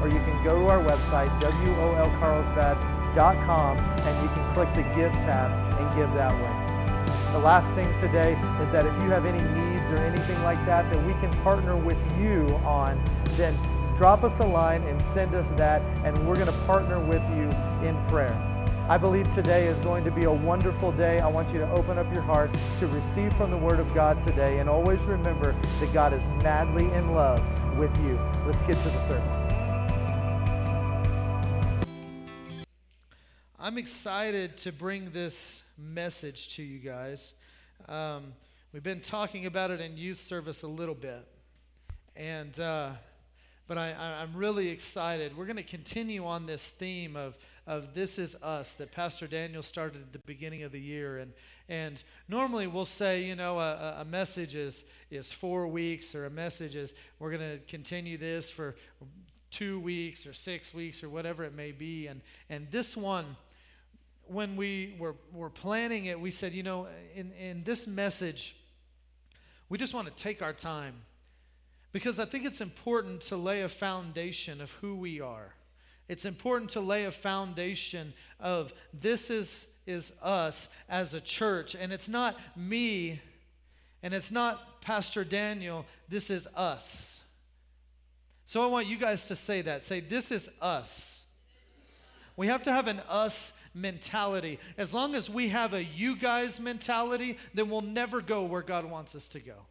or you can go to our website, wolcarlsbad.com, and you can click the Give tab and give that way. The last thing today is that if you have any needs or anything like that that we can partner with you on, then drop us a line and send us that, and we're going to partner with you in prayer. I believe today is going to be a wonderful day. I want you to open up your heart to receive from the Word of God today, and always remember that God is madly in love with you. Let's get to the service. I'm excited to bring this message to you guys. Um, we've been talking about it in youth service a little bit, and uh, but I, I'm really excited. We're going to continue on this theme of of this is us that Pastor Daniel started at the beginning of the year, and and normally we'll say, you know, a, a message is, is four weeks, or a message is we're going to continue this for two weeks or six weeks or whatever it may be. And, and this one, when we were, were planning it, we said, you know, in, in this message, we just want to take our time because I think it's important to lay a foundation of who we are. It's important to lay a foundation of this is is us as a church. And it's not me and it's not Pastor Daniel, this is us. So I want you guys to say that. Say, this is us. We have to have an us mentality. As long as we have a you guys mentality, then we'll never go where God wants us to go.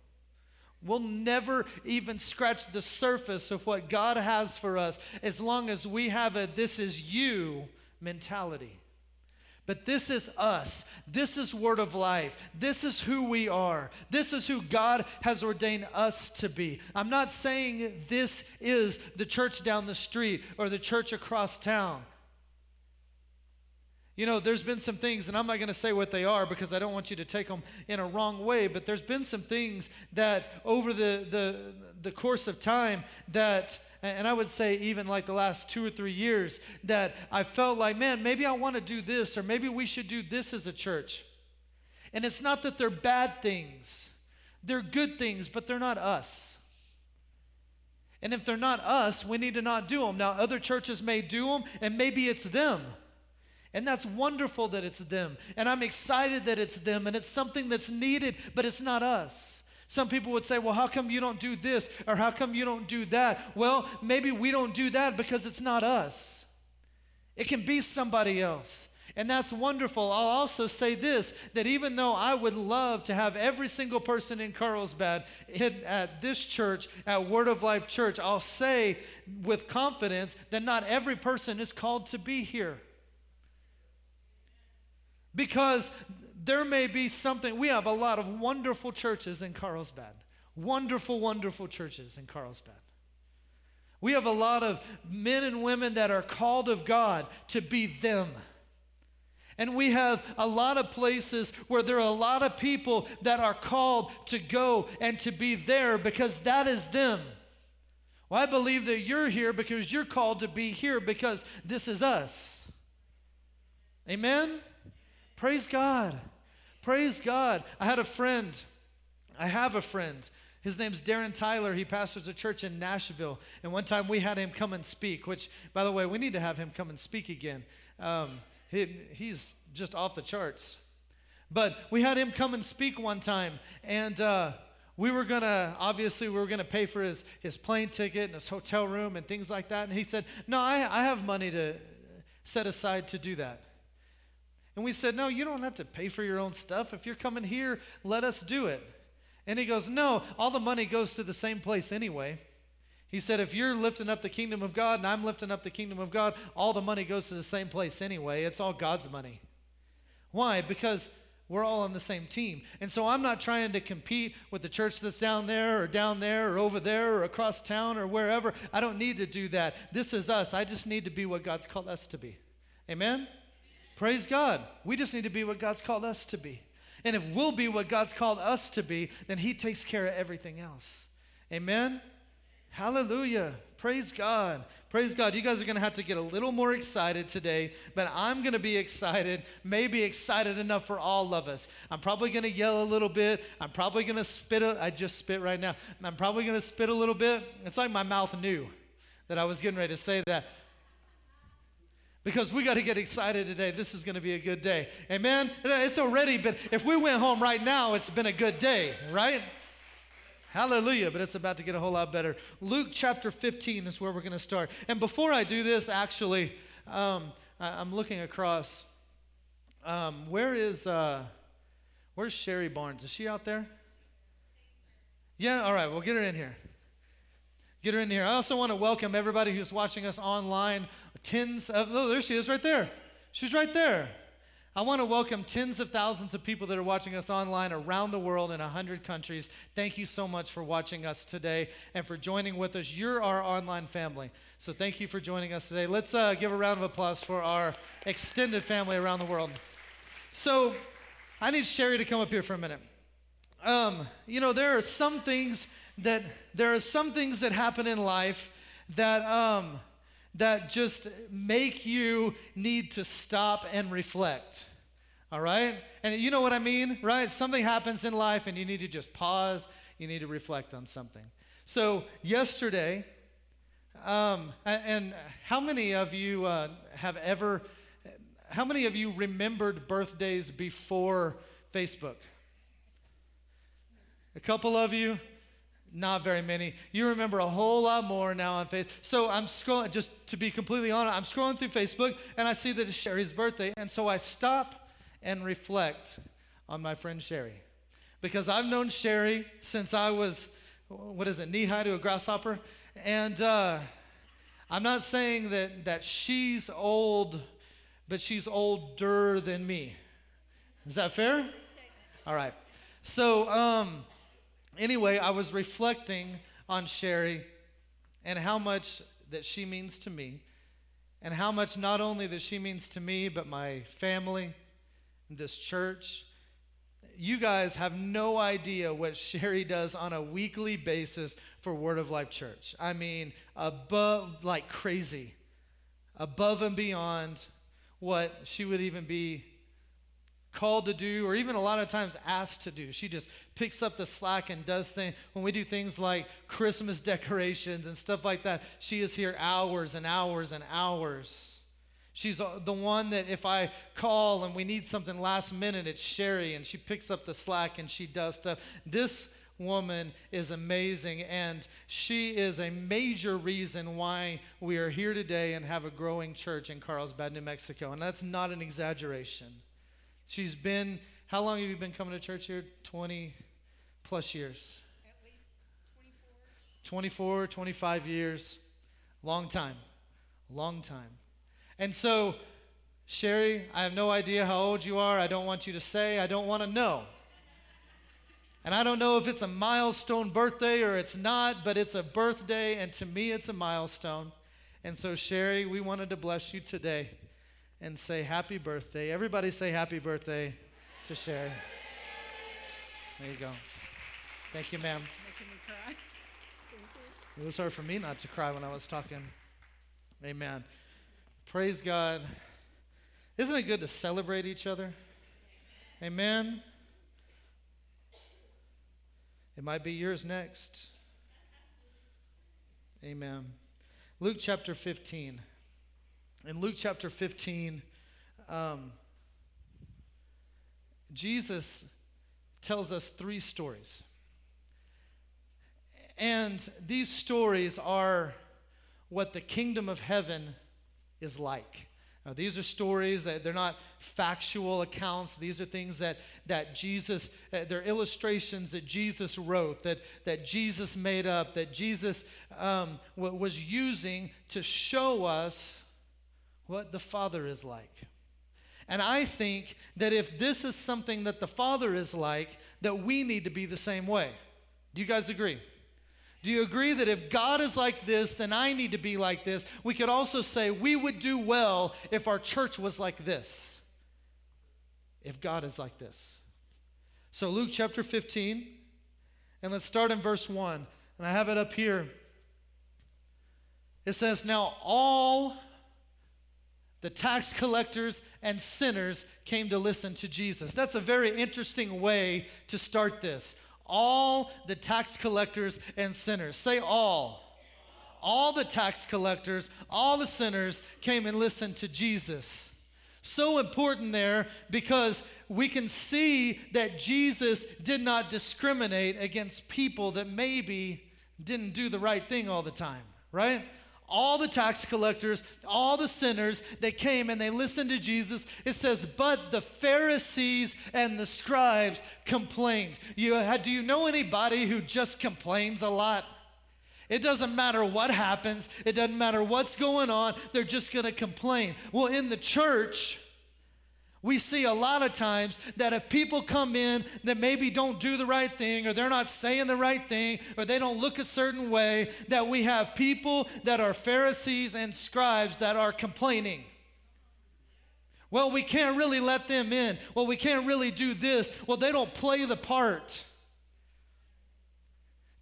We'll never even scratch the surface of what God has for us as long as we have a this is you mentality. But this is us. This is Word of Life. This is who we are. This is who God has ordained us to be. I'm not saying this is the church down the street or the church across town. You know, there's been some things, and I'm not going to say what they are because I don't want you to take them in a wrong way, but there's been some things that over the, the, the course of time that and I would say even like the last two or three years, that I felt like, man, maybe I want to do this, or maybe we should do this as a church. And it's not that they're bad things, they're good things, but they're not us. And if they're not us, we need to not do them. Now, other churches may do them, and maybe it's them. And that's wonderful that it's them. And I'm excited that it's them, and it's something that's needed, but it's not us. Some people would say, well, how come you don't do this? Or how come you don't do that? Well, maybe we don't do that because it's not us. It can be somebody else. And that's wonderful. I'll also say this that even though I would love to have every single person in Carlsbad at this church, at Word of Life Church, I'll say with confidence that not every person is called to be here. Because there may be something. We have a lot of wonderful churches in Carlsbad. Wonderful, wonderful churches in Carlsbad. We have a lot of men and women that are called of God to be them. And we have a lot of places where there are a lot of people that are called to go and to be there because that is them. Well, I believe that you're here because you're called to be here because this is us. Amen? Praise God. Praise God. I had a friend. I have a friend. His name's Darren Tyler. He pastors a church in Nashville. And one time we had him come and speak, which, by the way, we need to have him come and speak again. Um, he, he's just off the charts. But we had him come and speak one time. And uh, we were going to, obviously, we were going to pay for his, his plane ticket and his hotel room and things like that. And he said, No, I, I have money to set aside to do that. And we said, No, you don't have to pay for your own stuff. If you're coming here, let us do it. And he goes, No, all the money goes to the same place anyway. He said, If you're lifting up the kingdom of God and I'm lifting up the kingdom of God, all the money goes to the same place anyway. It's all God's money. Why? Because we're all on the same team. And so I'm not trying to compete with the church that's down there or down there or over there or across town or wherever. I don't need to do that. This is us. I just need to be what God's called us to be. Amen? Praise God. We just need to be what God's called us to be. And if we'll be what God's called us to be, then He takes care of everything else. Amen? Hallelujah. Praise God. Praise God. You guys are going to have to get a little more excited today, but I'm going to be excited, maybe excited enough for all of us. I'm probably going to yell a little bit. I'm probably going to spit. A, I just spit right now. I'm probably going to spit a little bit. It's like my mouth knew that I was getting ready to say that. Because we got to get excited today. This is going to be a good day. Amen? It's already been, if we went home right now, it's been a good day, right? Hallelujah, but it's about to get a whole lot better. Luke chapter 15 is where we're going to start. And before I do this, actually, um, I, am looking across. Um, where is, uh, where's Sherry Barnes? Is she out there? Yeah, all right, we'll get her in here. Get her in here. I also want to welcome everybody who's watching us online. Tens of, oh, there she is right there. She's right there. I want to welcome tens of thousands of people that are watching us online around the world in 100 countries. Thank you so much for watching us today and for joining with us. You're our online family. So thank you for joining us today. Let's uh, give a round of applause for our extended family around the world. So I need Sherry to come up here for a minute. Um, you know, there are some things that there are some things that happen in life that um, that just make you need to stop and reflect. All right? And you know what I mean, right? Something happens in life and you need to just pause, you need to reflect on something. So, yesterday, um, and how many of you uh, have ever, how many of you remembered birthdays before Facebook? A couple of you? Not very many. You remember a whole lot more now on Facebook. So I'm scrolling, just to be completely honest, I'm scrolling through Facebook and I see that it's Sherry's birthday. And so I stop and reflect on my friend Sherry. Because I've known Sherry since I was, what is it, knee high to a grasshopper. And uh, I'm not saying that, that she's old, but she's older than me. Is that fair? All right. So, um, anyway, I was reflecting on Sherry and how much that she means to me, and how much not only that she means to me, but my family, this church. You guys have no idea what Sherry does on a weekly basis for Word of Life Church. I mean, above, like crazy, above and beyond what she would even be called to do or even a lot of times asked to do. She just picks up the slack and does things. When we do things like Christmas decorations and stuff like that, she is here hours and hours and hours. She's the one that if I call and we need something last minute, it's Sherry and she picks up the slack and she does stuff. This woman is amazing and she is a major reason why we are here today and have a growing church in Carlsbad, New Mexico. And that's not an exaggeration. She's been, how long have you been coming to church here? 20 plus years. At least 24. 24, 25 years. Long time. Long time. And so, Sherry, I have no idea how old you are. I don't want you to say. I don't want to know. And I don't know if it's a milestone birthday or it's not, but it's a birthday, and to me, it's a milestone. And so, Sherry, we wanted to bless you today and say happy birthday. Everybody say happy birthday to Sherry. There you go. Thank you, ma'am. Making me cry. It was hard for me not to cry when I was talking. Amen. Praise God. Isn't it good to celebrate each other? Amen. It might be yours next. Amen. Luke chapter 15. In Luke chapter 15, um, Jesus tells us three stories. And these stories are what the kingdom of heaven is like. Now, these are stories that they're not factual accounts. These are things that, that Jesus, uh, they're illustrations that Jesus wrote, that, that Jesus made up, that Jesus um, was using to show us what the Father is like. And I think that if this is something that the Father is like, that we need to be the same way. Do you guys agree? Do you agree that if God is like this, then I need to be like this? We could also say we would do well if our church was like this. If God is like this. So, Luke chapter 15, and let's start in verse 1. And I have it up here. It says, Now all the tax collectors and sinners came to listen to Jesus. That's a very interesting way to start this. All the tax collectors and sinners. Say all. All the tax collectors, all the sinners came and listened to Jesus. So important there because we can see that Jesus did not discriminate against people that maybe didn't do the right thing all the time, right? All the tax collectors, all the sinners, they came and they listened to Jesus. It says, but the Pharisees and the scribes complained. You, had do you know anybody who just complains a lot? It doesn't matter what happens, it doesn't matter what's going on, they're just going to complain. Well, in the church, we see a lot of times that if people come in that maybe don't do the right thing or they're not saying the right thing or they don't look a certain way, that we have people that are Pharisees and scribes that are complaining. Well, we can't really let them in. Well, we can't really do this. Well, they don't play the part.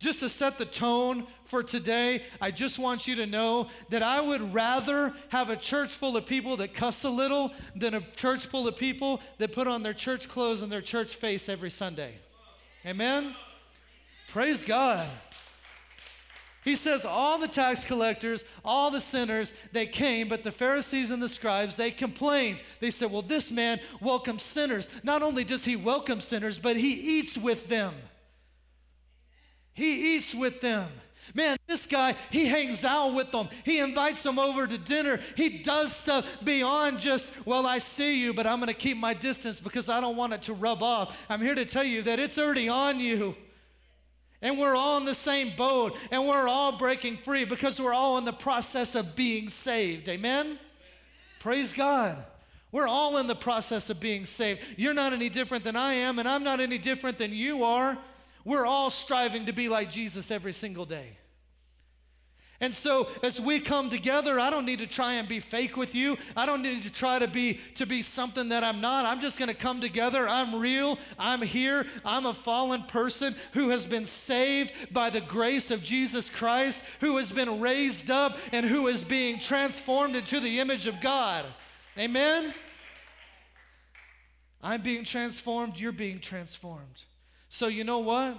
Just to set the tone for today, I just want you to know that I would rather have a church full of people that cuss a little than a church full of people that put on their church clothes and their church face every Sunday. Amen? Praise God. He says, All the tax collectors, all the sinners, they came, but the Pharisees and the scribes, they complained. They said, Well, this man welcomes sinners. Not only does he welcome sinners, but he eats with them. He eats with them. Man, this guy, he hangs out with them. He invites them over to dinner. He does stuff beyond just, well, I see you, but I'm going to keep my distance because I don't want it to rub off. I'm here to tell you that it's already on you. And we're all in the same boat and we're all breaking free because we're all in the process of being saved. Amen? Praise God. We're all in the process of being saved. You're not any different than I am, and I'm not any different than you are. We're all striving to be like Jesus every single day. And so as we come together, I don't need to try and be fake with you. I don't need to try to be to be something that I'm not. I'm just going to come together. I'm real. I'm here. I'm a fallen person who has been saved by the grace of Jesus Christ, who has been raised up and who is being transformed into the image of God. Amen. I'm being transformed, you're being transformed. So, you know what?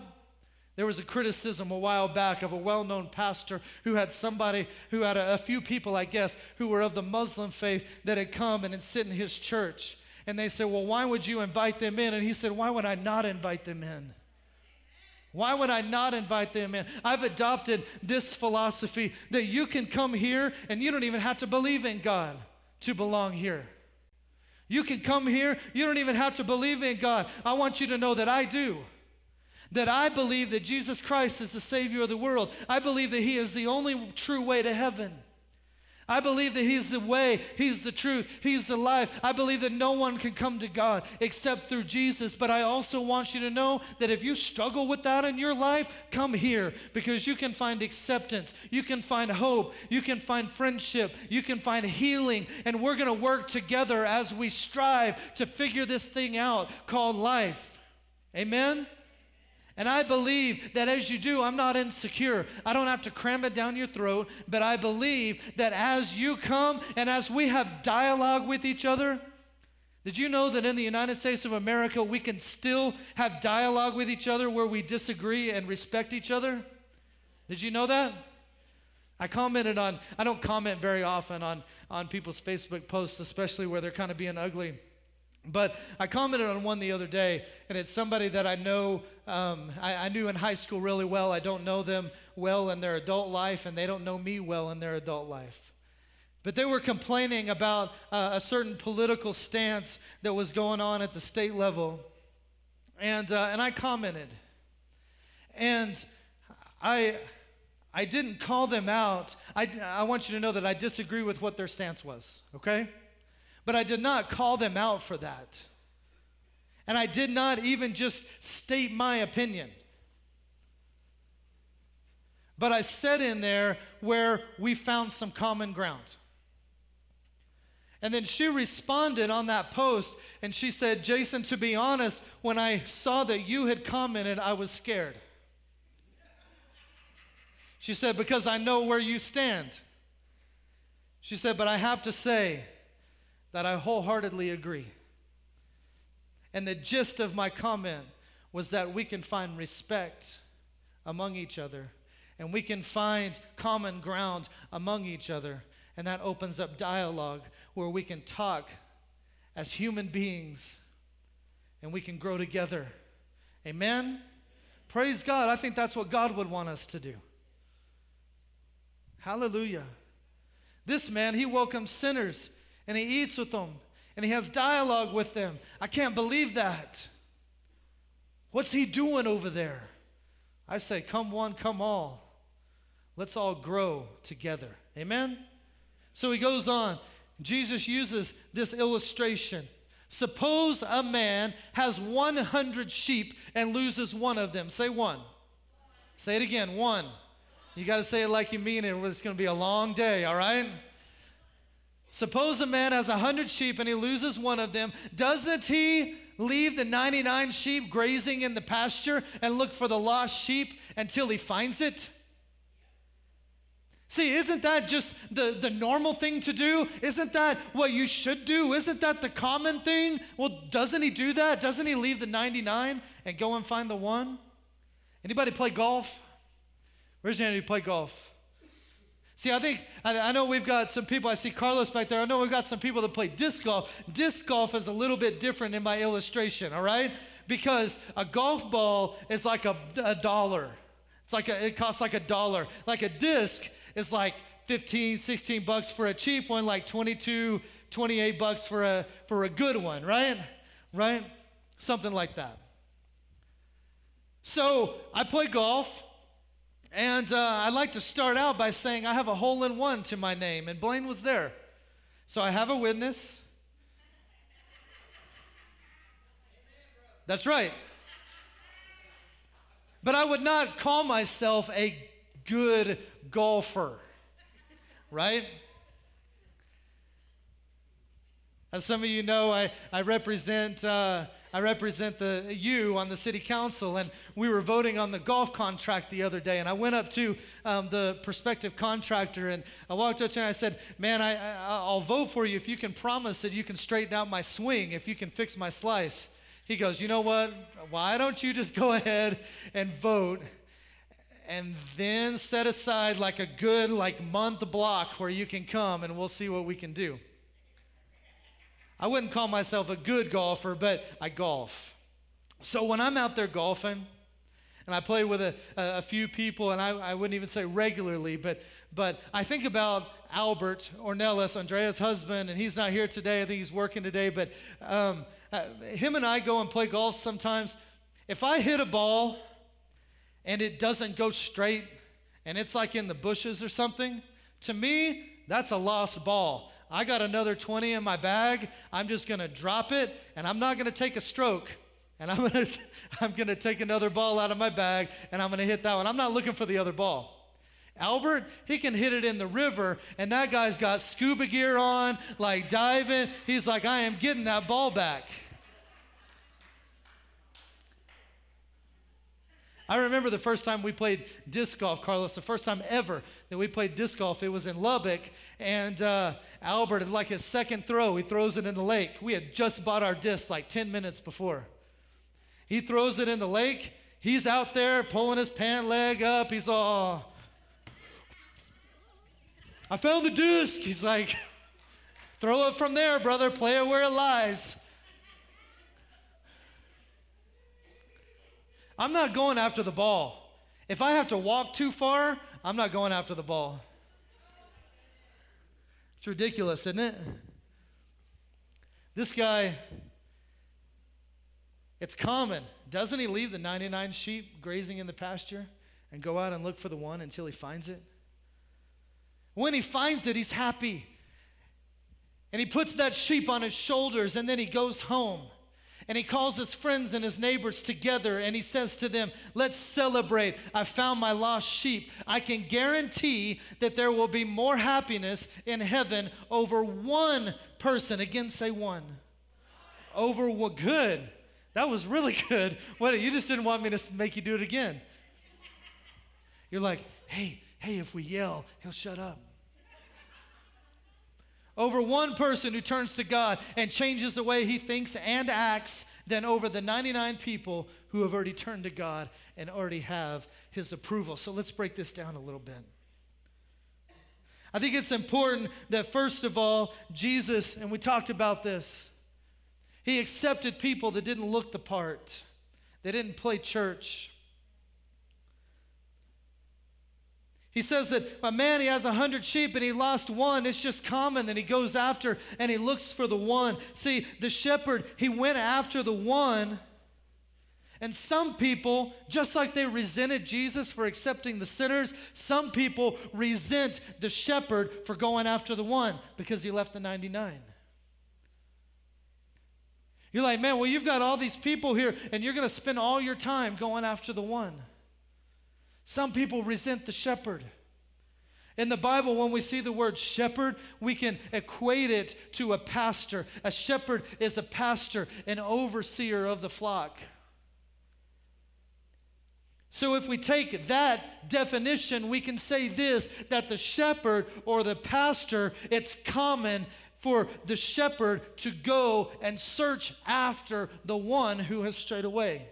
There was a criticism a while back of a well known pastor who had somebody, who had a, a, few people, I guess, who were of the Muslim faith that had come and had sit in his church. And they said, Well, why would you invite them in? And he said, Why would I not invite them in? Why would I not invite them in? I've adopted this philosophy that you can come here and you don't even have to believe in God to belong here. You can come here, you don't even have to believe in God. I want you to know that I do that I believe that Jesus Christ is the Savior of the world. I believe that He is the only true way to heaven. I believe that He's the way, He's the truth, He's the life. I believe that no one can come to God except through Jesus. But I also want you to know that if you struggle with that in your life, come here because you can find acceptance, you can find hope, you can find friendship, you can find healing, and we're going to work together as we strive to figure this thing out called life. Amen? And I believe that as you do, I'm not insecure. I don't have to cram it down your throat, but I believe that as you come and as we have dialogue with each other, did you know that in the United States of America, we can still have dialogue with each other where we disagree and respect each other? Did you know that? I commented on, I don't comment very often on, on people's Facebook posts, especially where they're kind of being ugly. But I commented on one the other day, and it's somebody that I know, um, I, I, knew in high school really well. I don't know them well in their adult life, and they don't know me well in their adult life. But they were complaining about uh, a certain political stance that was going on at the state level. And, uh, and I commented. And I, I didn't call them out. I, I want you to know that I disagree with what their stance was, okay? But I did not call them out for that. And I did not even just state my opinion. But I said in there where we found some common ground. And then she responded on that post and she said, Jason, to be honest, when I saw that you had commented, I was scared. She said, because I know where you stand. She said, but I have to say that I wholeheartedly agree. And the gist of my comment was that we can find respect among each other and we can find common ground among each other. And that opens up dialogue where we can talk as human beings and we can grow together. Amen? Praise God. I think that's what God would want us to do. Hallelujah. This man, he welcomes sinners and he eats with them and he has dialogue with them. I can't believe that. What's he doing over there? I say, come one, come all. Let's all grow together. Amen? So he goes on. Jesus uses this illustration. Suppose a man has 100 sheep and loses one of them. Say one. Say it again one. You got to say it like you mean it. It's going to be a long day, all right? Suppose a man has 100 sheep and he loses one of them. Doesn't he leave the 99 sheep grazing in the pasture and look for the lost sheep until he finds it? See, isn't that just the, the normal thing to do? Isn't that what you should do? Isn't that the common thing? Well, doesn't he do that? Doesn't he leave the 99 and go and find the one? Anybody play golf? Where's? You play golf? See, I think, I, know we've got some people, I see Carlos back there. I know we've got some people that play disc golf. Disc golf is a little bit different in my illustration, all right? Because a golf ball is like a, a dollar. It's like a, it costs like a dollar. Like a disc is like 15, 16 bucks for a cheap one, like 22, 28 bucks for a, for a good one, right? Right? Something like that. So I play golf, and uh, I like to start out by saying I have a hole in one to my name, and Blaine was there. So I have a witness. That's right. But I would not call myself a good golfer, right? As some of you know, I, I represent. Uh, I represent the you on the city council, and we were voting on the golf contract the other day. And I went up to um, the prospective contractor, and I walked up to him and I said, "Man, I, I I'll vote for you if you can promise that you can straighten out my swing, if you can fix my slice." He goes, "You know what? Why don't you just go ahead and vote?" and then set aside like a good like month block where you can come and we'll see what we can do. I wouldn't call myself a good golfer, but I golf. So when I'm out there golfing, and I play with a, a, a few people, and I, I, wouldn't even say regularly, but, but I think about Albert Ornelas, Andrea's husband, and he's not here today. I think he's working today, but um, uh, him and I go and play golf sometimes. If I hit a ball and it doesn't go straight and it's like in the bushes or something, to me, that's a lost ball. I got another 20 in my bag. I'm just going to drop it and I'm not going to take a stroke. And I'm going to I'm going to take another ball out of my bag and I'm going to hit that one. I'm not looking for the other ball. Albert, he can hit it in the river, and that guy's got scuba gear on, like diving. He's like, I am getting that ball back. I remember the first time we played disc golf, Carlos, the first time ever that we played disc golf, it was in Lubbock, and uh, Albert, like his second throw, he throws it in the lake. We had just bought our disc like 10 minutes before. He throws it in the lake. He's out there pulling his pant leg up. He's all, I found the disc. He's like, throw it from there, brother. Play it where it lies. I'm not going after the ball. If I have to walk too far, I'm not going after the ball. It's ridiculous, isn't it? This guy, it's common. Doesn't he leave the 99 sheep grazing in the pasture and go out and look for the one until he finds it? When he finds it, he's happy. And he puts that sheep on his shoulders and then he goes home. And he calls his friends and his neighbors together and he says to them, Let's celebrate. I found my lost sheep. I can guarantee that there will be more happiness in heaven over one person. Again, say one. Over what? Good. That was really good. What? You just didn't want me to make you do it again. You're like, Hey, hey, if we yell, he'll shut up over one person who turns to God and changes the way he thinks and acts than over the 99 people who have already turned to God and already have his approval. So let's break this down a little bit. I think it's important that, first of all, Jesus, and we talked about this, he accepted people that didn't look the part, they didn't play church. He says that a man, he has a hundred sheep and he lost one. It's just common that he goes after and he looks for the one. See, the shepherd, he went after the one. And some people, just like they resented Jesus for accepting the sinners, some people resent the shepherd for going after the one because he left the 99. You're like, man, well, you've got all these people here and you're going to spend all your time going after the one. Some people resent the shepherd. In the Bible, when we see the word shepherd, we can equate it to a pastor. A shepherd is a pastor, an overseer of the flock. So, if we take that definition, we can say this that the shepherd or the pastor, it's common for the shepherd to go and search after the one who has strayed away.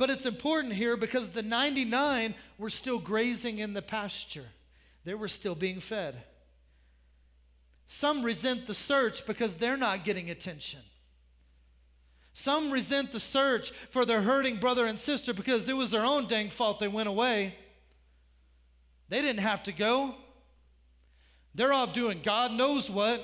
But it's important here because the 99 were still grazing in the pasture, they were still being fed. Some resent the search because they're not getting attention. Some resent the search for their hurting brother and sister because it was their own dang fault they went away. They didn't have to go. They're off doing God knows what.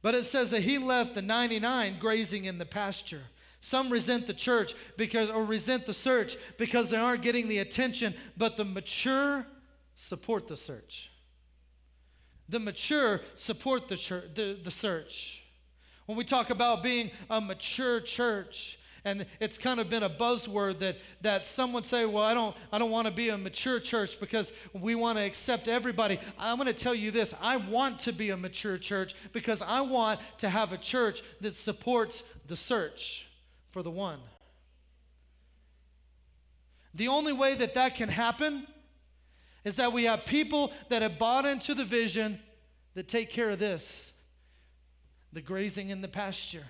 But it says that he left the 99 grazing in the pasture. Some resent the church because or resent the search because they aren't getting the attention, but the mature support the search. The mature support the, church, the, the search. When we talk about being a mature church, and it's kind of been a buzzword that, that someone say well i don't i don't want to be a mature church because we want to accept everybody i'm going to tell you this i want to be a mature church because i want to have a church that supports the search for the one. The only way that that can happen is that we have people that have bought into the vision that take care of this the grazing in the pasture.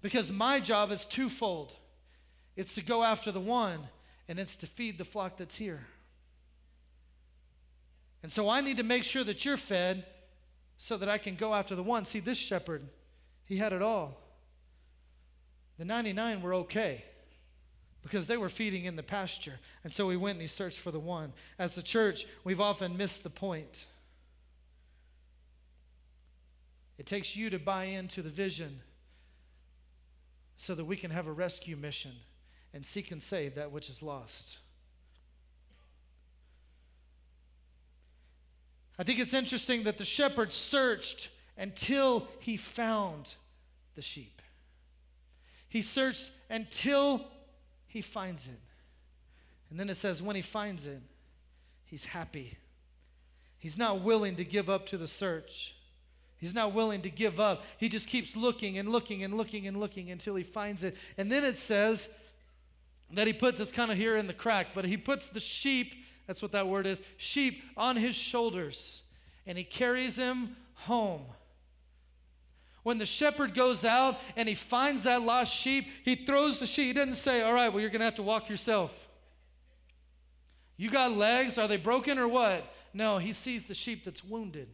Because my job is twofold it's to go after the one, and it's to feed the flock that's here. And so I need to make sure that you're fed so that I can go after the one. See, this shepherd, he had it all. The 99 were okay because they were feeding in the pasture. And so he went and he searched for the one. As the church, we've often missed the point. It takes you to buy into the vision so that we can have a rescue mission and seek and save that which is lost. I think it's interesting that the shepherd searched until he found the sheep. He searched until he finds it. And then it says, when he finds it, he's happy. He's not willing to give up to the search. He's not willing to give up. He just keeps looking and looking and looking and looking until he finds it. And then it says that he puts, it's kind of here in the crack, but he puts the sheep, that's what that word is, sheep on his shoulders, and he carries him home. When the shepherd goes out and he finds that lost sheep, he throws the sheep. He doesn't say, All right, well, you're going to have to walk yourself. You got legs? Are they broken or what? No, he sees the sheep that's wounded.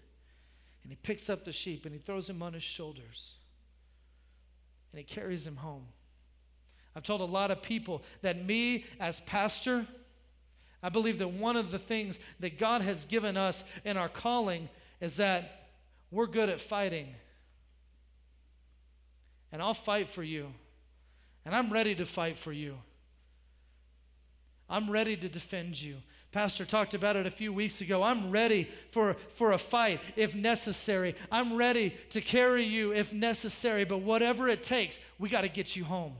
And he picks up the sheep and he throws him on his shoulders. And he carries him home. I've told a lot of people that me as pastor, I believe that one of the things that God has given us in our calling is that we're good at fighting and I'll fight for you. And I'm ready to fight for you. I'm ready to defend you Pastor talked about it a few weeks ago. I'm ready for, for a fight if necessary. I'm ready to carry you if necessary. But whatever it takes, we got to get you home.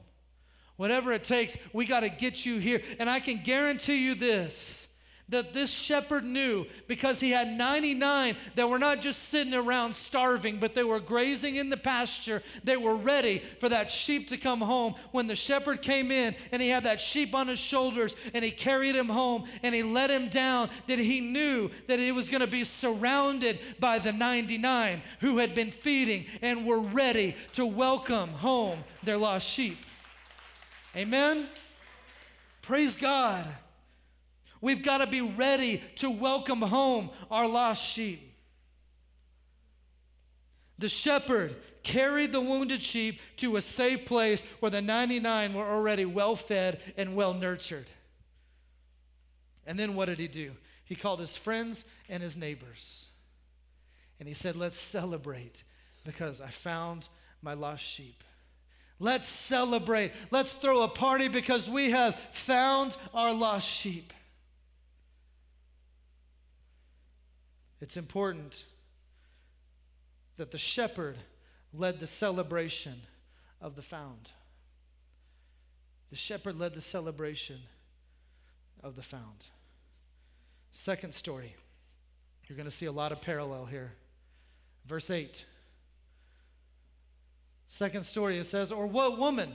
Whatever it takes, we got to get you here. And I can guarantee you this that this shepherd knew because he had 99 that were not just sitting around starving, but they were grazing in the pasture. They were ready for that sheep to come home. When the shepherd came in and he had that sheep on his shoulders and he carried him home and he let him down, that he knew that he was going to be surrounded by the 99 who had been feeding and were ready to welcome home their lost sheep. Amen? Praise God. We've got to be ready to welcome home our lost sheep. The shepherd carried the wounded sheep to a safe place where the 99 were already well fed and well nurtured. And then what did he do? He called his friends and his neighbors. And he said, Let's celebrate because I found my lost sheep. Let's celebrate. Let's throw a party because we have found our lost sheep. It's important that the shepherd led the celebration of the found. The shepherd led the celebration of the found. Second story. You're going to see a lot of parallel here. Verse 8. Second story, it says, Or what woman,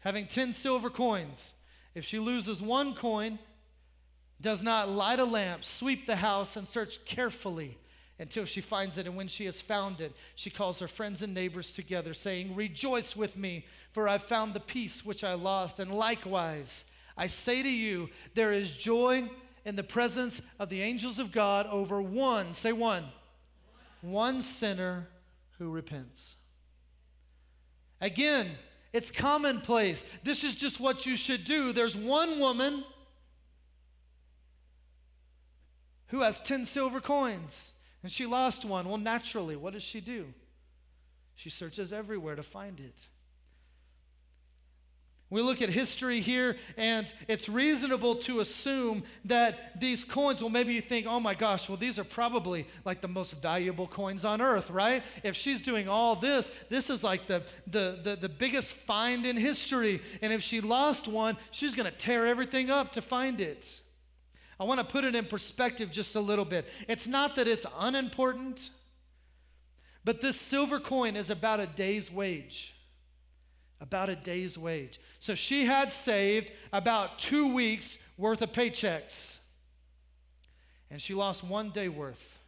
having 10 silver coins, if she loses one coin, does not light a lamp, sweep the house, and search carefully until she finds it. And when she has found it, she calls her friends and neighbors together, saying, Rejoice with me, for I've found the piece which I lost. And likewise, I say to you, there is joy in the presence of the angels of God over one, say one, one sinner who repents. Again, it's commonplace. This is just what you should do. There's one woman who has 10 silver coins and she lost one. Well, naturally, what does she do? She searches everywhere to find it. We look at history here, and it's reasonable to assume that these coins, well, maybe you think, oh my gosh, well, these are probably like the most valuable coins on earth, right? If she's doing all this, this is like the, the, the, the biggest find in history. And if she lost one, she's going to tear everything up to find it. I want to put it in perspective just a little bit. It's not that it's unimportant, but this silver coin is about a day's wage. About a day's wage. So she had saved about two weeks worth of paychecks, and she lost one day worth.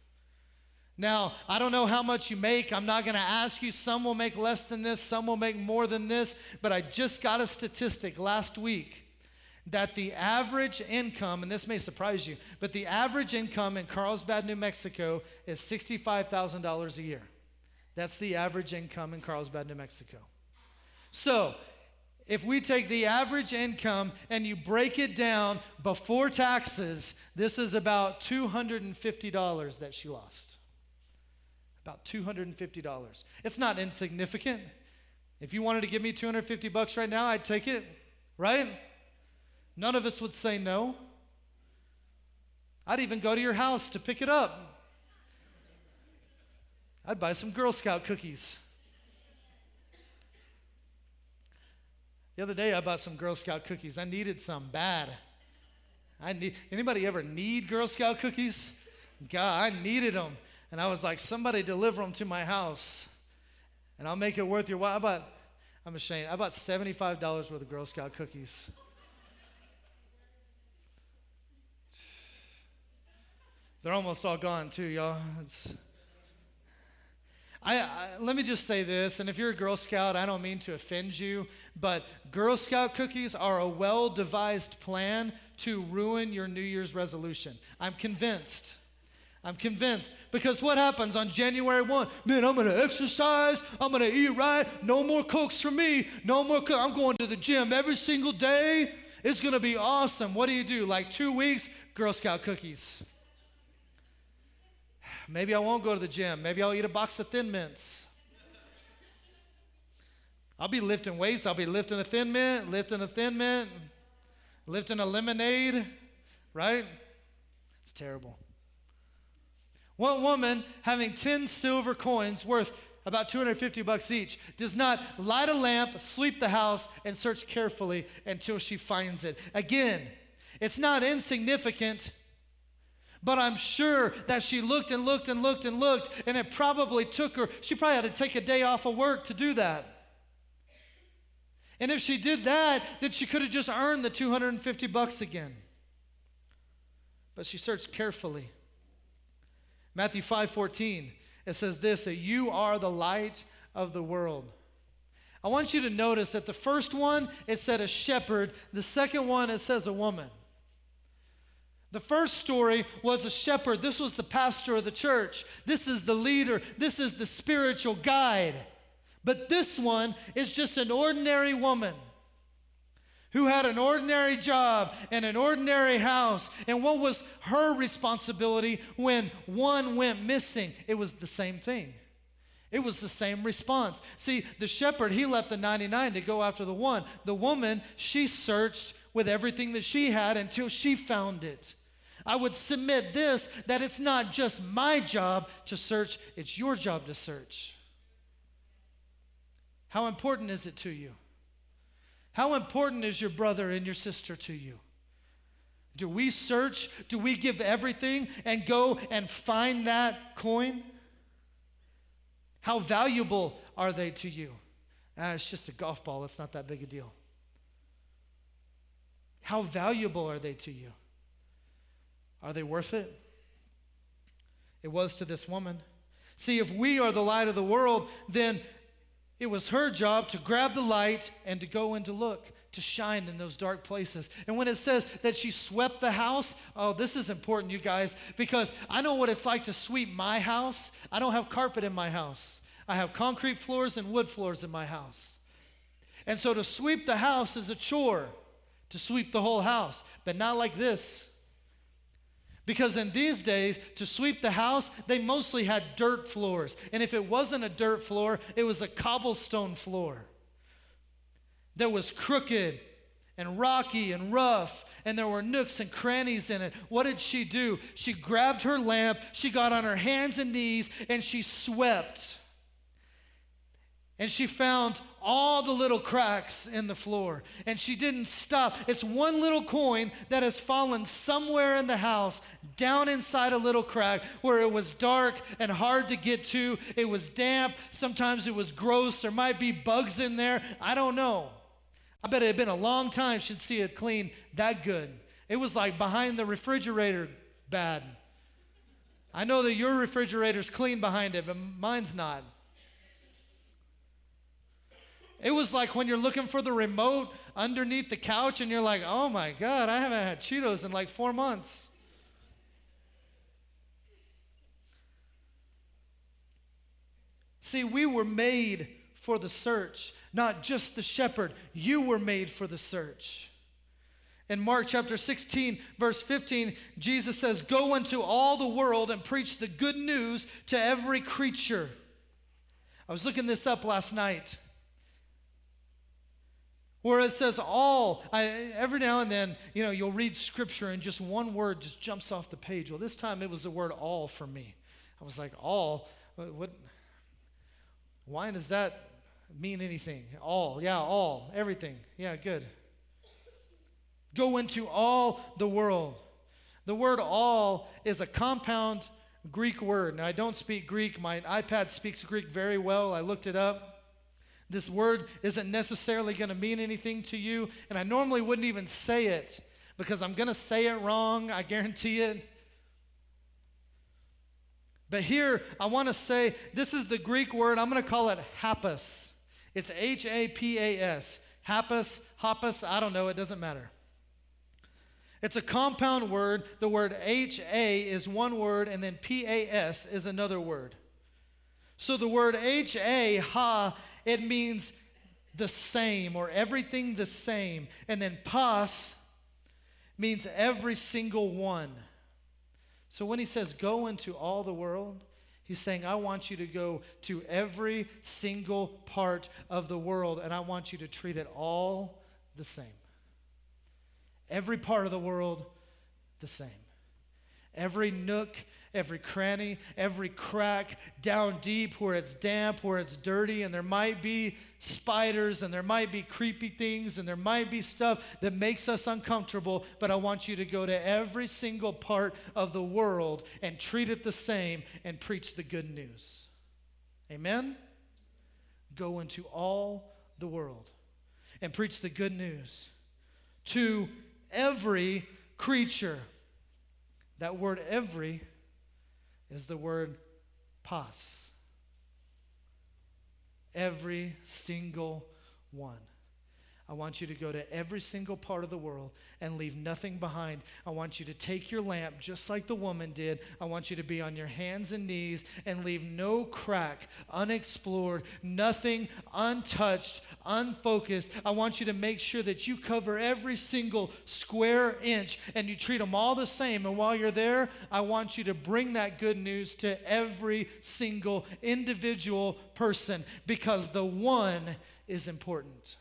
Now, I don't know how much you make. I'm not going to ask you. Some will make less than this, some will make more than this. But I just got a statistic last week that the average income, and this may surprise you, but the average income in Carlsbad, New Mexico is $65,000 a year. That's the average income in Carlsbad, New Mexico. So, if we take the average income and you break it down before taxes, this is about $250 that she lost. About $250. It's not insignificant. If you wanted to give me 250 bucks right now, I'd take it, right? None of us would say no. I'd even go to your house to pick it up. I'd buy some Girl Scout cookies. The other day I bought some Girl Scout cookies. I needed some bad. I need anybody ever need Girl Scout cookies? God, I needed them. And I was like, somebody deliver them to my house. And I'll make it worth your while. I bought, I'm ashamed. I bought $75 worth of Girl Scout cookies. They're almost all gone too, y'all. It's, I, I, let me just say this, and if you're a Girl Scout, I don't mean to offend you, but Girl Scout cookies are a well devised plan to ruin your New Year's resolution. I'm convinced. I'm convinced. Because what happens on January 1? Man, I'm gonna exercise, I'm gonna eat right, no more cokes for me, no more co- I'm going to the gym every single day. It's gonna be awesome. What do you do? Like two weeks, Girl Scout cookies. Maybe I won't go to the gym. Maybe I'll eat a box of Thin Mints. I'll be lifting weights. I'll be lifting a Thin Mint, lifting a Thin Mint, lifting a lemonade, right? It's terrible. One woman having 10 silver coins worth about 250 bucks each does not light a lamp, sweep the house, and search carefully until she finds it. Again, it's not insignificant, but I'm sure that she looked and looked and looked and looked, and it probably took her, she probably had to take a day off of work to do that. And if she did that, then she could have just earned the 250 bucks again. But she searched carefully. Matthew 5:14 it says this that you are the light of the world. I want you to notice that the first one it said a shepherd, the second one it says a woman. The first story was a shepherd. This was the pastor of the church. This is the leader. This is the spiritual guide. But this one is just an ordinary woman who had an ordinary job and an ordinary house. And what was her responsibility when one went missing? It was the same thing. It was the same response. See, the shepherd, he left the 99 to go after the one. The woman, she searched with everything that she had until she found it. I would submit this that it's not just my job to search, it's your job to search. How important is it to you? How important is your brother and your sister to you? Do we search? Do we give everything and go and find that coin? How valuable are they to you? Ah, it's just a golf ball, it's not that big a deal. How valuable are they to you? Are they worth it? It was to this woman. See, if we are the light of the world, then it was her job to grab the light and to go and to look, to shine in those dark places. And when it says that she swept the house, oh, this is important, you guys, because I know what it's like to sweep my house. I don't have carpet in my house, I have concrete floors and wood floors in my house. And so to sweep the house is a chore, to sweep the whole house, but not like this. Because in these days, to sweep the house, they mostly had dirt floors. And if it wasn't a dirt floor, it was a cobblestone floor that was crooked and rocky and rough, and there were nooks and crannies in it. What did she do? She grabbed her lamp, she got on her hands and knees, and she swept and she found all the little cracks in the floor. And she didn't stop. It's one little coin that has fallen somewhere in the house, down inside a little crack where it was dark and hard to get to. It was damp. Sometimes it was gross. There might be bugs in there. I don't know. I bet it had been a long time she'd see it clean that good. It was like behind the refrigerator bad. I know that your refrigerator's clean behind it, but mine's not. It was like when you're looking for the remote underneath the couch and you're like, oh my God, I haven't had Cheetos in like four months. See, we were made for the search, not just the shepherd. You were made for the search. In Mark chapter 16, verse 15, Jesus says, Go into all the world and preach the good news to every creature. I was looking this up last night where it says all I, every now and then you know you'll read scripture and just one word just jumps off the page. Well this time it was the word all for me. I was like all? What why does that mean anything? All yeah all everything. Yeah good. Go into all the world. The word all is a compound greek word. Now i don't speak greek. My ipad speaks greek very well. I looked it up this word isn't necessarily going to mean anything to you, and I normally wouldn't even say it because I'm going to say it wrong, I guarantee it. But here, I want to say this is the Greek word, I'm going to call it hapas. It's H A P A S. Hapas, hapas, I don't know, it doesn't matter. It's a compound word. The word H A is one word, and then P A S is another word. So the word H A, ha, it means the same or everything the same. And then pas means every single one. So when he says go into all the world, he's saying, I want you to go to every single part of the world and I want you to treat it all the same. Every part of the world the same. Every nook, every cranny, every crack, down deep where it's damp, where it's dirty, and there might be spiders and there might be creepy things and there might be stuff that makes us uncomfortable, but I want you to go to every single part of the world and treat it the same and preach the good news. Amen? Go into all the world and preach the good news to every creature. That word every is the word pas. Every single one. I want you to go to every single part of the world and leave nothing behind. I want you to take your lamp just like the woman did. I want you to be on your hands and knees and leave no crack unexplored, nothing untouched, unfocused. I want you to make sure that you cover every single square inch and you treat them all the same. And while you're there, I want you to bring that good news to every single individual person because the one is important.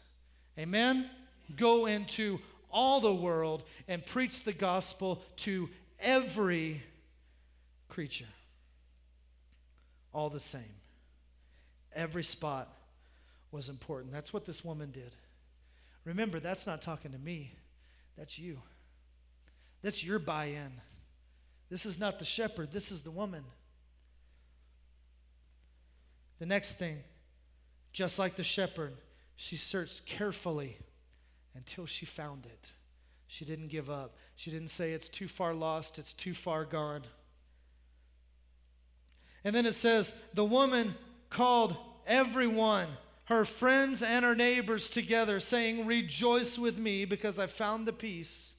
Amen? Go into all the world and preach the gospel to every creature. All the same. Every spot was important. That's what this woman did. Remember, that's not talking to me, that's you. That's your buy in. This is not the shepherd, this is the woman. The next thing, just like the shepherd, she searched carefully until she found it. She didn't give up. She didn't say, It's too far lost, it's too far gone. And then it says, The woman called everyone, her friends and her neighbors together, saying, Rejoice with me because I found the piece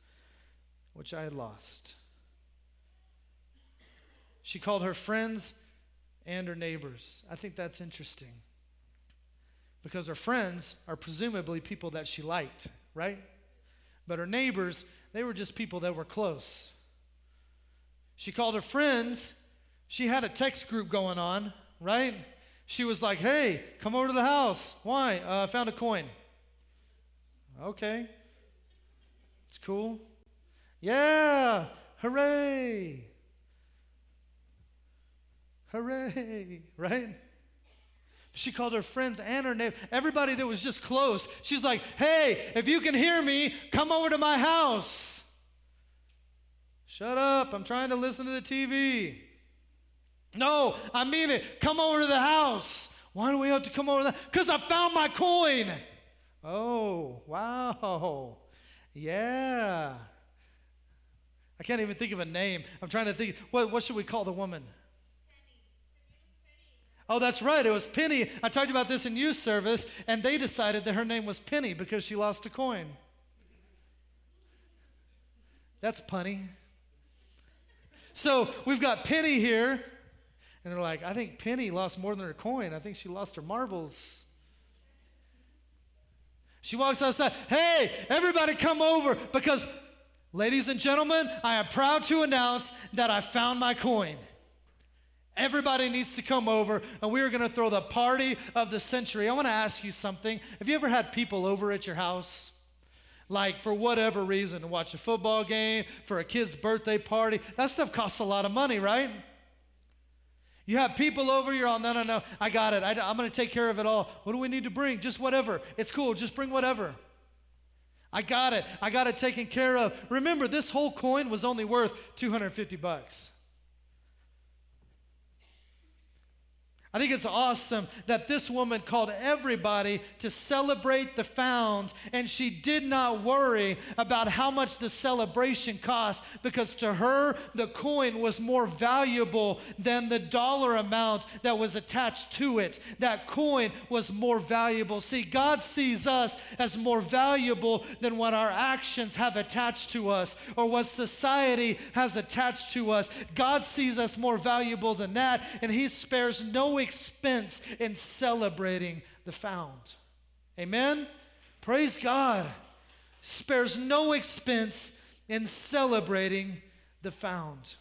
which I had lost. She called her friends and her neighbors. I think that's interesting because her friends are presumably people that she liked, right? But her neighbors, they were just people that were close. She called her friends. She had a text group going on, right? She was like, hey, come over to the house. Why? Uh, I found a coin. Okay. It's cool. Yeah, hooray. Hooray, right? She called her friends and her neighbor, everybody that was just close. She's like, hey, if you can hear me, come over to my house. Shut up, I'm trying to listen to the TV. No, I mean it. Come over to the house. Why do we have to come over? There? Because I found my coin. Oh, wow. Yeah. I can't even think of a name. I'm trying to think. What, what should we call the woman? Oh, that's right. It was Penny. I talked about this in youth service, and they decided that her name was Penny because she lost a coin. That's punny. So we've got Penny here, and they're like, I think Penny lost more than her coin. I think she lost her marbles. She walks outside. Hey, everybody come over because, ladies and gentlemen, I am proud to announce that I found my coin. Everybody needs to come over, and we are going to throw the party of the century. I want to ask you something. Have you ever had people over at your house? Like, for whatever reason, to watch a football game, for a kid's birthday party. That stuff costs a lot of money, right? You have people over, you're all, no, no, no, I got it. I, I'm going to take care of it all. What do we need to bring? Just whatever. It's cool. Just bring whatever. I got it. I got it taken care of. Remember, this whole coin was only worth 250 bucks. I think it's awesome that this woman called everybody to celebrate the found, and she did not worry about how much the celebration cost because to her, the coin was more valuable than the dollar amount that was attached to it. That coin was more valuable. See, God sees us as more valuable than what our actions have attached to us or what society has attached to us. God sees us more valuable than that, and He spares no expense in celebrating the found. Amen? Praise God. Spares no expense in celebrating the found.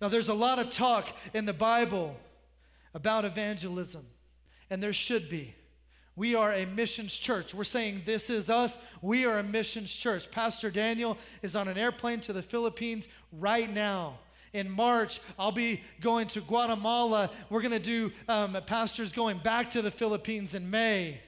Now, there's a lot of talk in the Bible about evangelism, and there should be. We are a missions church. We're saying this is us. We are a missions church. Pastor Daniel is on an airplane to the Philippines right now. In March, I'll be going to Guatemala. We're going to do um, pastors going back to the Philippines in May.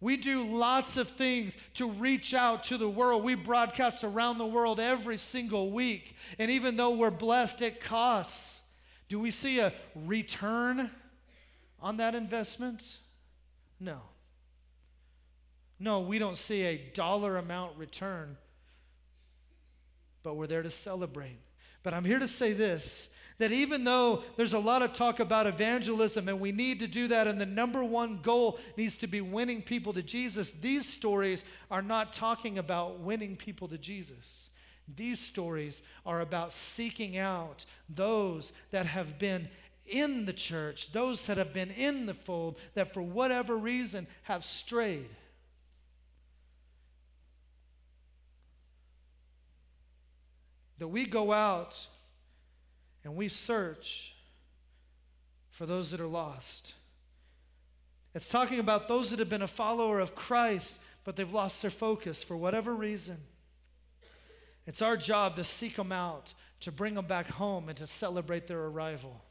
We do lots of things to reach out to the world. We broadcast around the world every single week. And even though we're blessed, it costs. Do we see a return? on that investment? No. No, we don't see a dollar amount return, but we're there to celebrate. But I'm here to say this that even though there's a lot of talk about evangelism and we need to do that, and the number one goal needs to be winning people to Jesus, these stories are not talking about winning people to Jesus. These stories are about seeking out those that have been in the church, those that have been in the fold, that for whatever reason have strayed. That we go out and we search for those that are lost. It's talking about those that have been a follower of Christ, but they've lost their focus for whatever reason. It's our job to seek them out, to bring them back home, and to celebrate their arrival.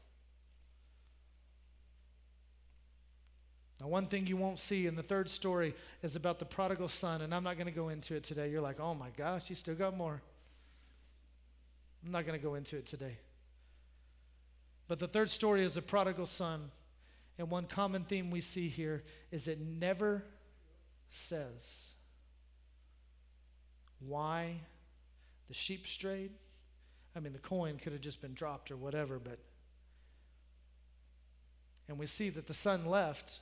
Now, one thing you won't see in the third story is about the prodigal son, and I'm not going to go into it today. You're like, oh my gosh, you still got more. I'm not going to go into it today. But the third story is the prodigal son. And one common theme we see here is it never says why the sheep strayed. I mean, the coin could have just been dropped or whatever, but. And we see that the son left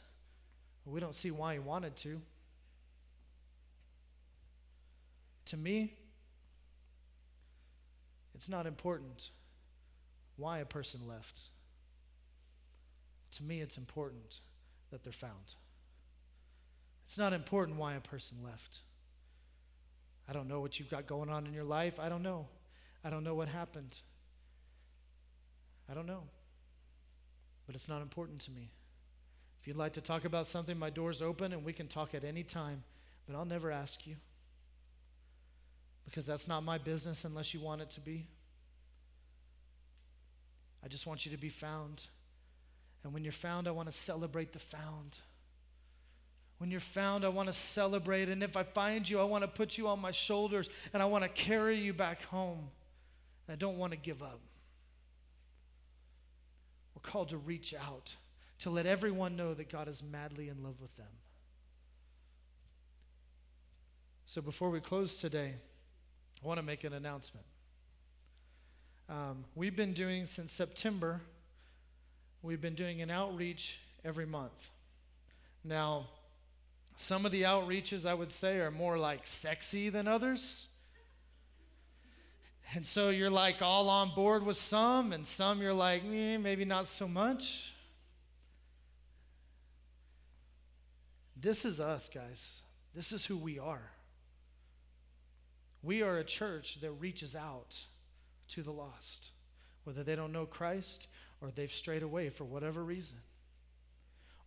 we don't see why he wanted to. To me, it's not important why a person left. To me, it's important that they're found. It's not important why a person left. I don't know what you've got going on in your life. I don't know. I don't know what happened. I don't know. But it's not important to me. If you'd like to talk about something, my door's open and we can talk at any time, but I'll never ask you because that's not my business unless you want it to be. I just want you to be found. And when you're found, I want to celebrate the found. When you're found, I want to celebrate. And if I find you, I want to put you on my shoulders and I want to carry you back home. And I don't want to give up. We're called to reach out to let everyone know that God is madly in love with them. So before we close today, I want to make an announcement. Um, we've been doing since September, we've been doing an outreach every month. Now, some of the outreaches I would say are more like sexy than others. And so you're like all on board with some, and some you're like, eh, maybe not so much. This is us, guys. This is who we are. We are a church that reaches out to the lost, whether they don't know Christ or they've strayed away for whatever reason.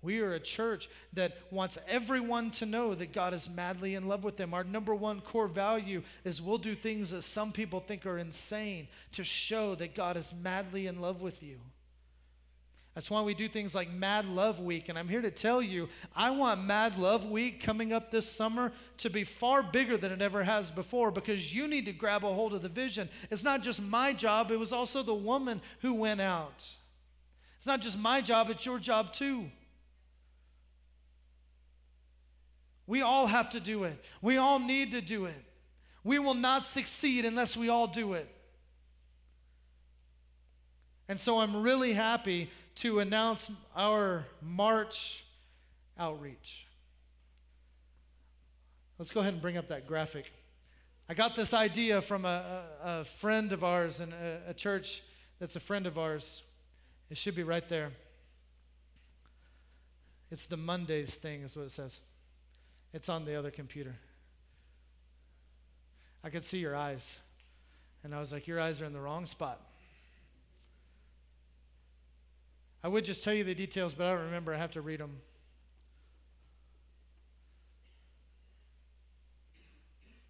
We are a church that wants everyone to know that God is madly in love with them. Our number one core value is we'll do things that some people think are insane to show that God is madly in love with you. That's why we do things like Mad Love Week. And I'm here to tell you, I want Mad Love Week coming up this summer to be far bigger than it ever has before because you need to grab a hold of the vision. It's not just my job, it was also the woman who went out. It's not just my job, it's your job too. We all have to do it, we all need to do it. We will not succeed unless we all do it. And so I'm really happy to announce our March outreach. Let's go ahead and bring up that graphic. I got this idea from a, a, friend of ours in a, a church that's a friend of ours. It should be right there. It's the Mondays thing, is what it says. It's on the other computer. I could see your eyes. And I was like, Your eyes are in the wrong spot. I would just tell you the details, but I don't remember. I have to read them.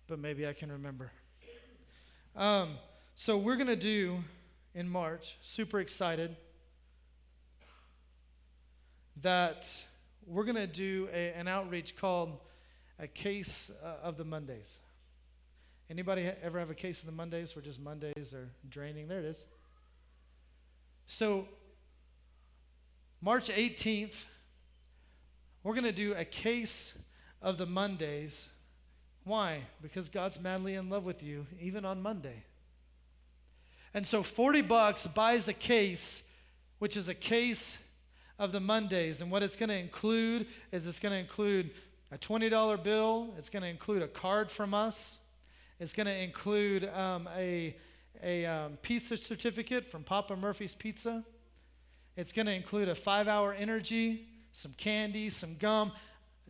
But maybe I can remember. Um, so we're going to do in March, super excited that we're going to do a, an outreach called a case uh, of the Mondays. Anybody ever have a case of the Mondays where just Mondays are draining? There it is. So March 18th, we're going to do a case of the Mondays. Why? Because God's madly in love with you, even on Monday. And so 40 bucks buys a case, which is a case of the Mondays. And what it's going to include is it's going to include a $20 bill, it's going to include a card from us, it's going to include um, a, a um, pizza certificate from Papa Murphy's Pizza. It's going to include a five hour energy, some candy, some gum.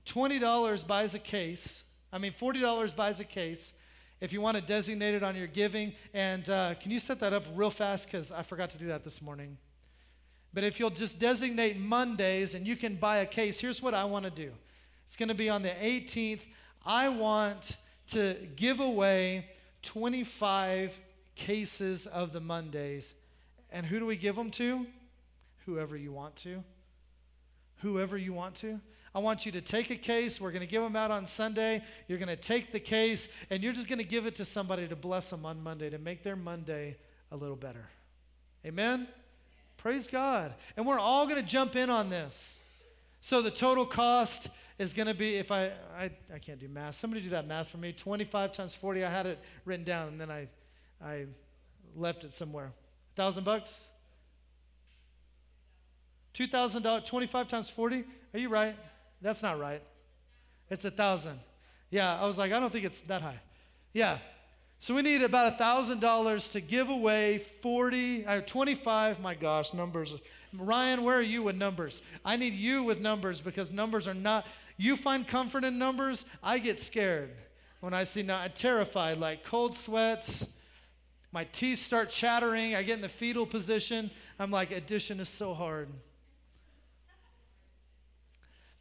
$20 buys a case. I mean, $40 buys a case if you want to designate it on your giving. And uh, can you set that up real fast? Because I forgot to do that this morning. But if you'll just designate Mondays and you can buy a case, here's what I want to do it's going to be on the 18th. I want to give away 25 cases of the Mondays. And who do we give them to? Whoever you want to. Whoever you want to. I want you to take a case. We're going to give them out on Sunday. You're going to take the case and you're just going to give it to somebody to bless them on Monday, to make their Monday a little better. Amen? Praise God. And we're all going to jump in on this. So the total cost is going to be, if I, I, I can't do math. Somebody do that math for me. 25 times 40. I had it written down and then I, I left it somewhere. A Thousand bucks? $2,000, 25 times 40? Are you right? That's not right. It's a thousand. Yeah, I was like, I don't think it's that high. Yeah. So we need about a thousand dollars to give away 40, uh, 25, my gosh, numbers. Ryan, where are you with numbers? I need you with numbers because numbers are not, you find comfort in numbers, I get scared when I see, I'm terrified, like cold sweats. My teeth start chattering. I get in the fetal position. I'm like, addition is so hard.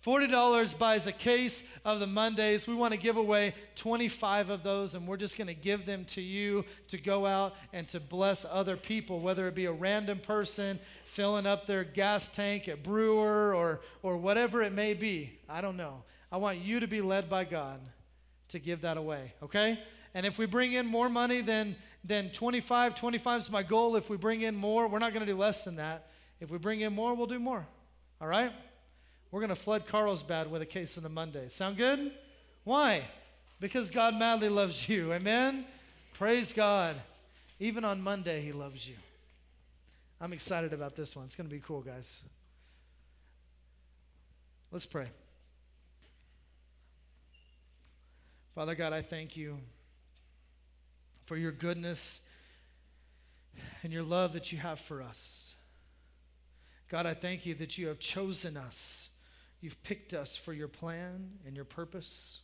$40 buys a case of the Mondays. We want to give away 25 of those, and we're just going to give them to you to go out and to bless other people, whether it be a random person filling up their gas tank at Brewer or, or whatever it may be. I don't know. I want you to be led by God to give that away, okay? And if we bring in more money than, than 25, 25 is my goal. If we bring in more, we're not going to do less than that. If we bring in more, we'll do more, all right? We're going to flood Carlsbad with a case on the Monday. Sound good? Why? Because God madly loves you. Amen? Praise God. Even on Monday, He loves you. I'm excited about this one. It's going to be cool, guys. Let's pray. Father God, I thank you for your goodness and your love that you have for us. God, I thank you that you have chosen us You've picked us for your plan and your purpose.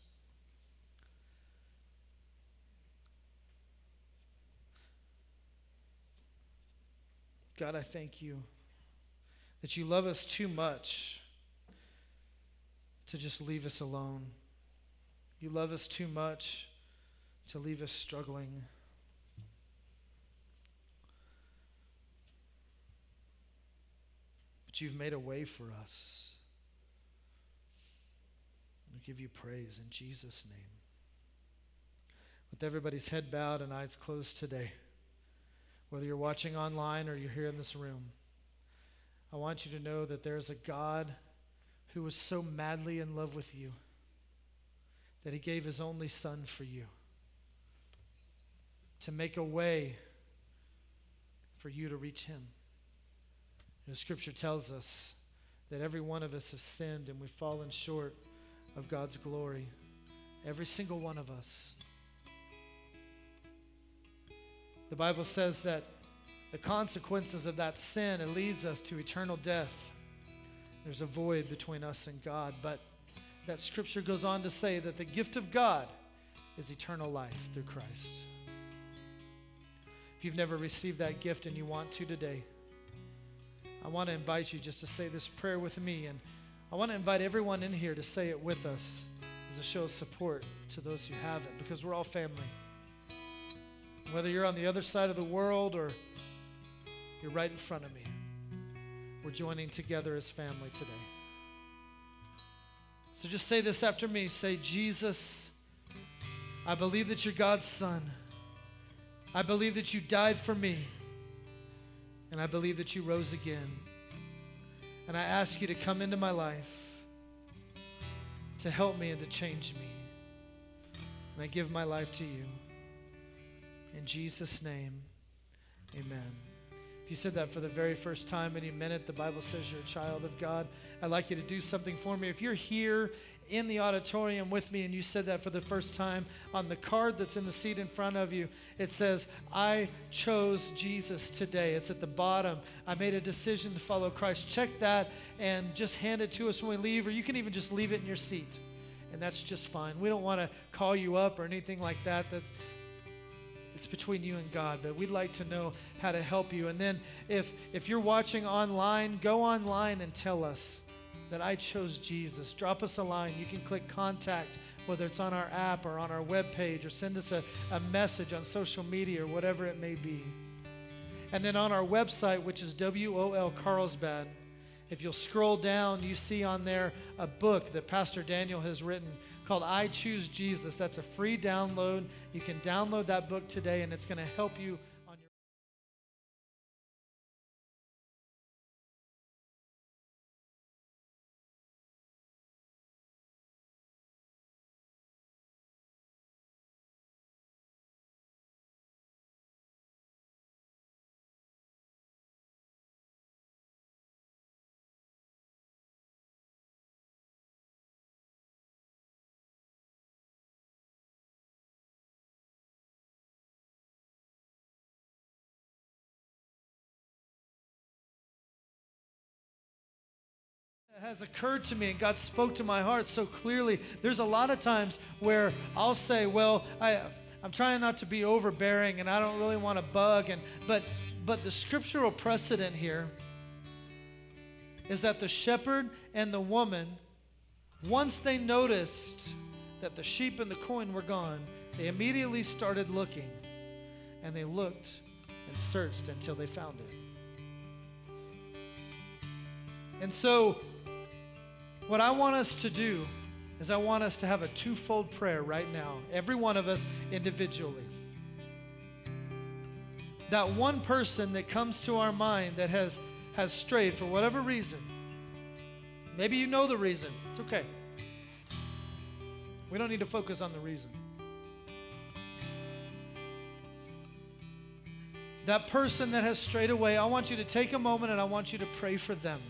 God, I thank you that you love us too much to just leave us alone. You love us too much to leave us struggling. But you've made a way for us. We give you praise in Jesus' name. With everybody's head bowed and eyes closed today, whether you're watching online or you're here in this room, I want you to know that there is a God who was so madly in love with you that he gave his only son for you to make a way for you to reach him. the scripture tells us that every one of us have sinned and we've fallen short of God's glory. Every single one of us. The Bible says that the consequences of that sin it leads us to eternal death. There's a void between us and God, but that scripture goes on to say that the gift of God is eternal life through Christ. If you've never received that gift and you want to today, I want to invite you just to say this prayer with me and I want to invite everyone in here to say it with us. as a show of support to those who haven't, because we're all family. Whether you're on the other side of the world or you're right in front of me, we're joining together as family today. So just say this after me. Say, Jesus, I believe that you're God's Son. I believe that you died for me. And I believe that you rose again. And I ask you to come into my life to help me and to change me. And I give my life to you. In Jesus' name, amen. If you said that for the very first time any minute, the Bible says you're a child of God. I'd like you to do something for me. If you're here in the auditorium with me and you said that for the first time, on the card that's in the seat in front of you, it says, I chose Jesus today. It's at the bottom. I made a decision to follow Christ. Check that and just hand it to us when we leave, or you can even just leave it in your seat. And that's just fine. We don't want to call you up or anything like that. That's, it's between you and God, but we'd like to know how to help you. And then if if you're watching online, go online and tell us that I chose Jesus. Drop us a line. You can click contact, whether it's on our app or on our webpage, or send us a, a message on social media or whatever it may be. And then on our website, which is WOL Carlsbad, if you'll scroll down, you see on there a book that Pastor Daniel has written called I Choose Jesus. That's a free download. You can download that book today, and it's going to help you has occurred to me and God spoke to my heart so clearly. There's a lot of times where I'll say, "Well, I I'm trying not to be overbearing and I don't really want to bug and but but the scriptural precedent here is that the shepherd and the woman once they noticed that the sheep and the coin were gone, they immediately started looking and they looked and searched until they found it. And so what I want us to do is I want us to have a twofold prayer right now, every one of us individually. That one person that comes to our mind that has, has strayed for whatever reason. Maybe you know the reason. It's okay. We don't need to focus on the reason. That person that has strayed away, I want you to take a moment and I want you to pray for them.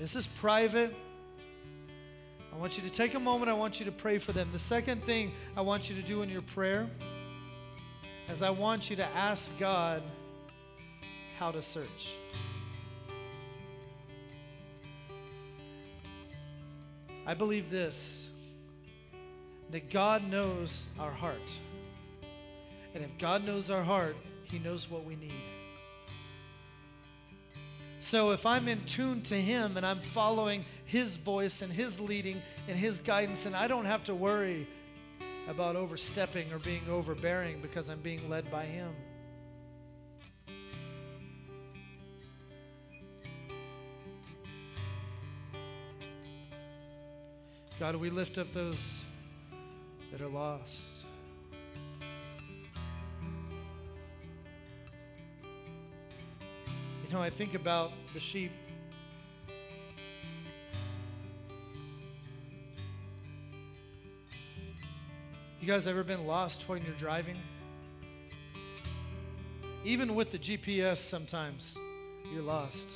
This is private. I want you to take a moment. I want you to pray for them. The second thing I want you to do in your prayer is I want you to ask God how to search. I believe this that God knows our heart. And if God knows our heart, He knows what we need. So if I'm in tune to Him and I'm following His voice and His leading and His guidance, and I don't have to worry about overstepping or being overbearing because I'm being led by Him. God, we lift up those that are lost. You know, I think about the sheep. You guys ever been lost when you're driving? Even with the GPS, sometimes you're lost.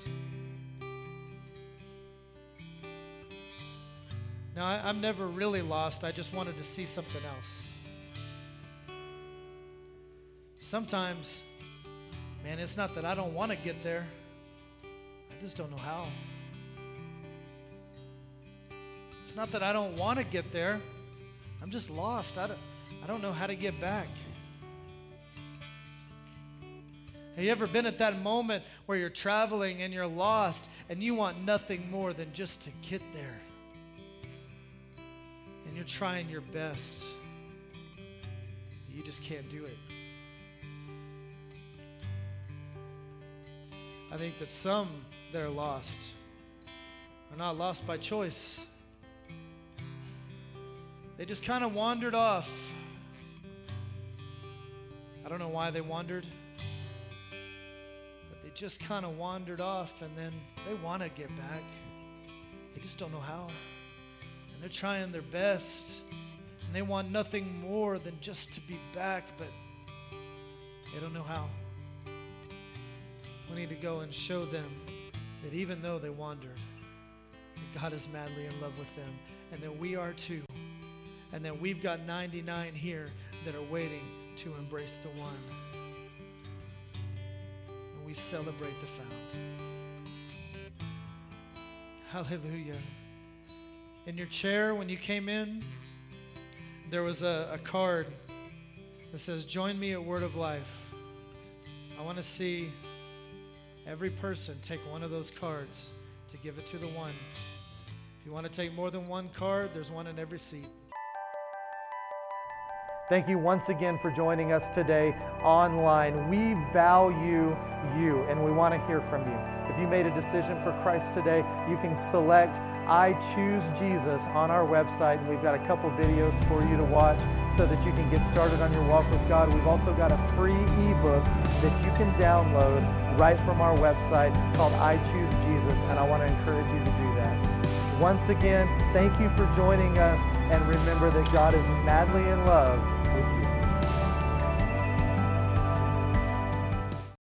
Now, I, am never really lost. I just wanted to see something else. Sometimes, man, it's not that I don't want to get there, I just don't know how. It's not that I don't want to get there, I'm just lost. I don't, I don't know how to get back. Have you ever been at that moment where you're traveling and you're lost and you want nothing more than just to get there? And you're you're trying your best. You just can't do it. I think that some that are lost are not lost by choice. They just kind of wandered off. I don't know why they wandered, but they just kind of wandered off and then they want to get back. They just don't know how. And they're trying their best. And they want nothing more than just to be back, but they don't know how. We need to go and show them that even though they wandered, God is madly in love with them, and that we are too, and that we've got 99 here that are waiting to embrace the one. And we celebrate the found. Hallelujah. In your chair when you came in, there was a, a card that says, Join me at Word of Life. I want to see every person take one of those cards to give it to the one. If you want to take more than one card, there's one in every seat. Thank you once again for joining us today online. We value you and we want to hear from you. If you made a decision for Christ today, you can select I Choose Jesus on our website, and we've got a couple videos for you to watch so that you can get started on your walk with God. We've also got a free ebook that you can download right from our website called I Choose Jesus, and I want to encourage you to do that. Once again, thank you for joining us, and remember that God is madly in love